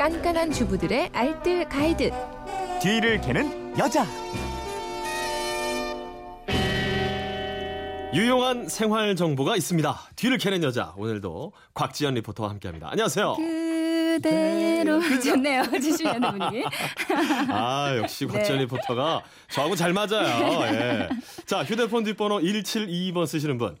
깐깐한 주부들의 알뜰 가이드. 뒤를 캐는 여자. 유용한 생활 정보가 있습니다. 뒤를 캐는 여자 오늘도 곽지연 리포터와 함께합니다. 안녕하세요. 그대로 좋네요. 주시면 분이. 아 역시 네. 곽지연 리포터가 저하고 잘 맞아요. 예. 자 휴대폰 뒷번호 1722번 쓰시는 분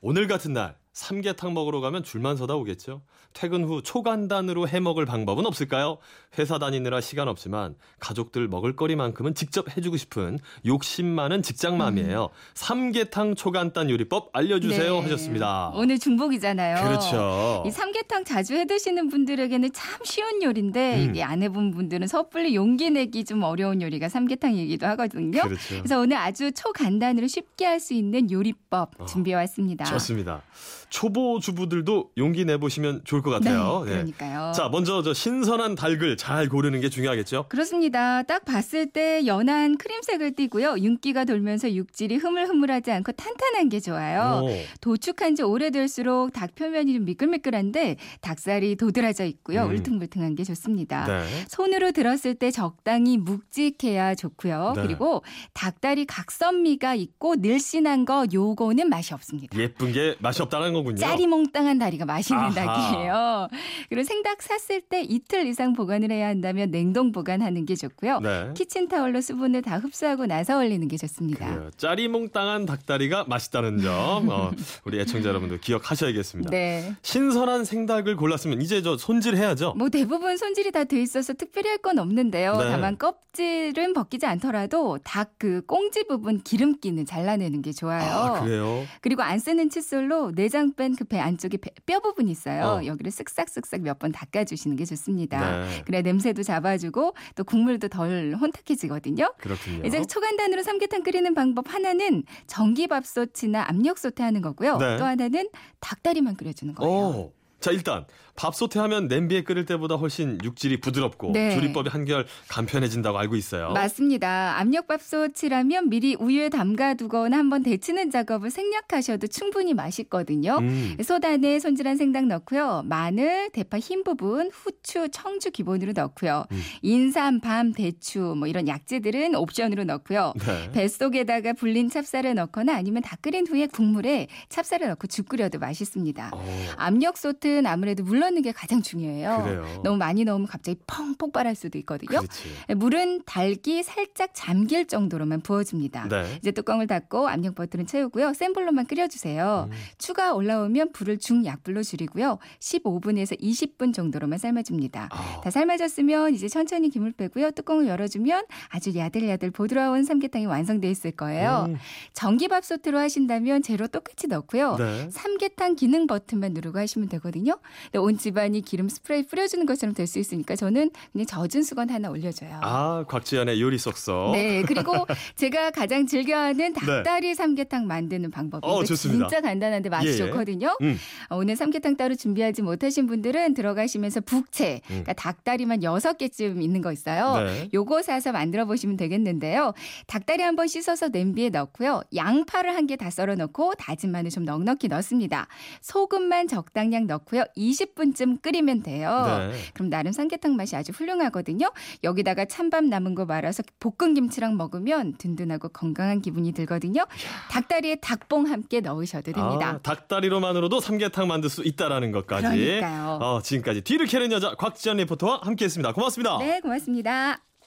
오늘 같은 날 삼계탕 먹으러 가면 줄만 서다 오겠죠. 퇴근 후 초간단으로 해 먹을 방법은 없을까요? 회사 다니느라 시간 없지만 가족들 먹을 거리만큼은 직접 해주고 싶은 욕심 많은 직장맘이에요. 삼계탕 초간단 요리법 알려주세요 네. 하셨습니다. 오늘 중복이잖아요. 그렇죠. 이 삼계탕 자주 해 드시는 분들에게는 참 쉬운 요리인데 음. 이게 안 해본 분들은 섣불리 용기 내기 좀 어려운 요리가 삼계탕이기도 하거든요. 그렇죠. 그래서 오늘 아주 초간단으로 쉽게 할 수 있는 요리법 어, 준비해 왔습니다. 좋습니다. 초보 주부들도 용기 내보시면 좋을 것 같아요. 네, 예. 그러니까요. 자, 먼저 저 신선한 닭을 잘 고르는 게 중요하겠죠? 그렇습니다. 딱 봤을 때 연한 크림색을 띠고요. 윤기가 돌면서 육질이 흐물흐물하지 않고 탄탄한 게 좋아요. 오. 도축한 지 오래될수록 닭 표면이 좀 미끌미끌한데 닭살이 도드라져 있고요. 음. 울퉁불퉁한 게 좋습니다. 네. 손으로 들었을 때 적당히 묵직해야 좋고요. 네. 그리고 닭다리 각선미가 있고 늘씬한 거 요거는 맛이 없습니다. 예쁜 게 맛이 없다는 거 군요. 짜리몽땅한 다리가 맛있는 아하. 닭이에요. 그리고 생닭 샀을 때 이틀 이상 보관을 해야 한다면 냉동 보관하는 게 좋고요. 네. 키친타올로 수분을 다 흡수하고 나서 얼리는 게 좋습니다. 그래요. 짜리몽땅한 닭다리가 맛있다는 점, 어, 우리 애청자 여러분들 기억하셔야겠습니다. 네. 신선한 생닭을 골랐으면 이제 저 손질해야죠. 뭐 대부분 손질이 다 돼 있어서 특별히 할 건 없는데요. 네. 다만 껍질은 벗기지 않더라도 닭 그 꽁지 부분 기름기는 잘라내는 게 좋아요. 아, 그래요? 그리고 안 쓰는 칫솔로 내장 뺀 그 배 안쪽에 배- 뼈 부분이 있어요. 어. 여기를 쓱싹쓱싹 몇 번 닦아주시는 게 좋습니다. 네. 그래 냄새도 잡아주고 또 국물도 덜 혼탁해지거든요. 그렇군요. 이제 초간단으로 삼계탕 끓이는 방법 하나는 전기밥솥이나 압력솥에 하는 거고요. 네. 또 하나는 닭다리만 끓여주는 거예요. 오. 자, 일단 밥솥에 하면 냄비에 끓일 때보다 훨씬 육질이 부드럽고 네. 조리법이 한결 간편해진다고 알고 있어요. 맞습니다. 압력밥솥이라면 미리 우유에 담가두거나 한번 데치는 작업을 생략하셔도 충분히 맛있거든요. 음. 솥 안에 손질한 생닭 넣고요. 마늘, 대파 흰 부분, 후추, 청주 기본으로 넣고요. 음. 인삼, 밤, 대추 뭐 이런 약재들은 옵션으로 넣고요. 네. 뱃속에다가 불린 찹쌀을 넣거나 아니면 다 끓인 후에 국물에 찹쌀을 넣고 죽 끓여도 맛있습니다. 오. 압력솥은 아무래도 물 넣는 게 가장 중요해요. 그래요. 너무 많이 넣으면 갑자기 펑 폭발할 수도 있거든요. 그렇지. 물은 달기 살짝 잠길 정도로만 부어줍니다. 네. 이제 뚜껑을 닫고 압력 버튼을 채우고요. 센 불로만 끓여주세요. 음. 추가 올라오면 불을 중약불로 줄이고요. 15분에서 20분 정도로만 삶아줍니다. 아. 다 삶아졌으면 이제 천천히 김을 빼고요. 뚜껑을 열어주면 아주 야들야들 보드라운 삼계탕이 완성돼 있을 거예요. 음. 전기밥솥으로 하신다면 재료 똑같이 넣고요. 네. 삼계탕 기능 버튼만 누르고 하시면 되거든요. 근데 온 집안이 기름 스프레이 뿌려주는 것처럼 될 수 있으니까 저는 그냥 젖은 수건 하나 올려줘요. 아, 곽지연의 요리 쏙쏙. 네, 그리고 제가 가장 즐겨하는 닭다리 삼계탕 만드는 방법이 네. 어, 좋습니다. 진짜 간단한데 맛이 예, 예. 좋거든요. 음. 어, 오늘 삼계탕 따로 준비하지 못하신 분들은 들어가시면서 북채, 그러니까 닭다리만 여섯 개쯤 있는 거 있어요. 음. 네. 요거 사서 만들어 보시면 되겠는데요. 닭다리 한번 씻어서 냄비에 넣고요. 양파를 한 개 다 썰어 넣고 다진 마늘 좀 넉넉히 넣습니다. 소금만 적당량 넣고요. 20분쯤 끓이면 돼요. 네. 그럼 나름 삼계탕 맛이 아주 훌륭하거든요. 여기다가 찬밥 남은 거 말아서 볶은 김치랑 먹으면 든든하고 건강한 기분이 들거든요. 닭다리에 닭봉 함께 넣으셔도 됩니다. 아, 닭다리로만으로도 삼계탕 만들 수 있다라는 것까지. 그러니까요. 어, 지금까지 뒤를 캐는 여자 곽지연 리포터와 함께했습니다. 고맙습니다. 네, 고맙습니다.